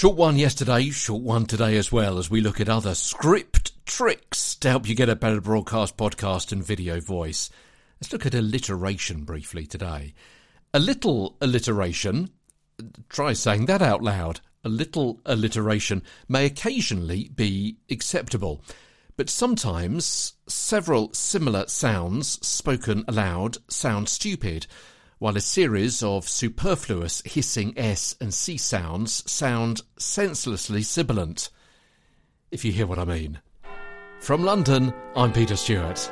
Short one yesterday, short one today as well, as we look at other script tricks to help you get a better broadcast, podcast, and video voice. Let's look at alliteration briefly today. A little alliteration, try saying that out loud. A little alliteration may occasionally be acceptable, but sometimes several similar sounds spoken aloud sound stupid while a series of superfluous hissing S and C sounds sound senselessly sibilant. If you hear what I mean. From London, I'm Peter Stewart.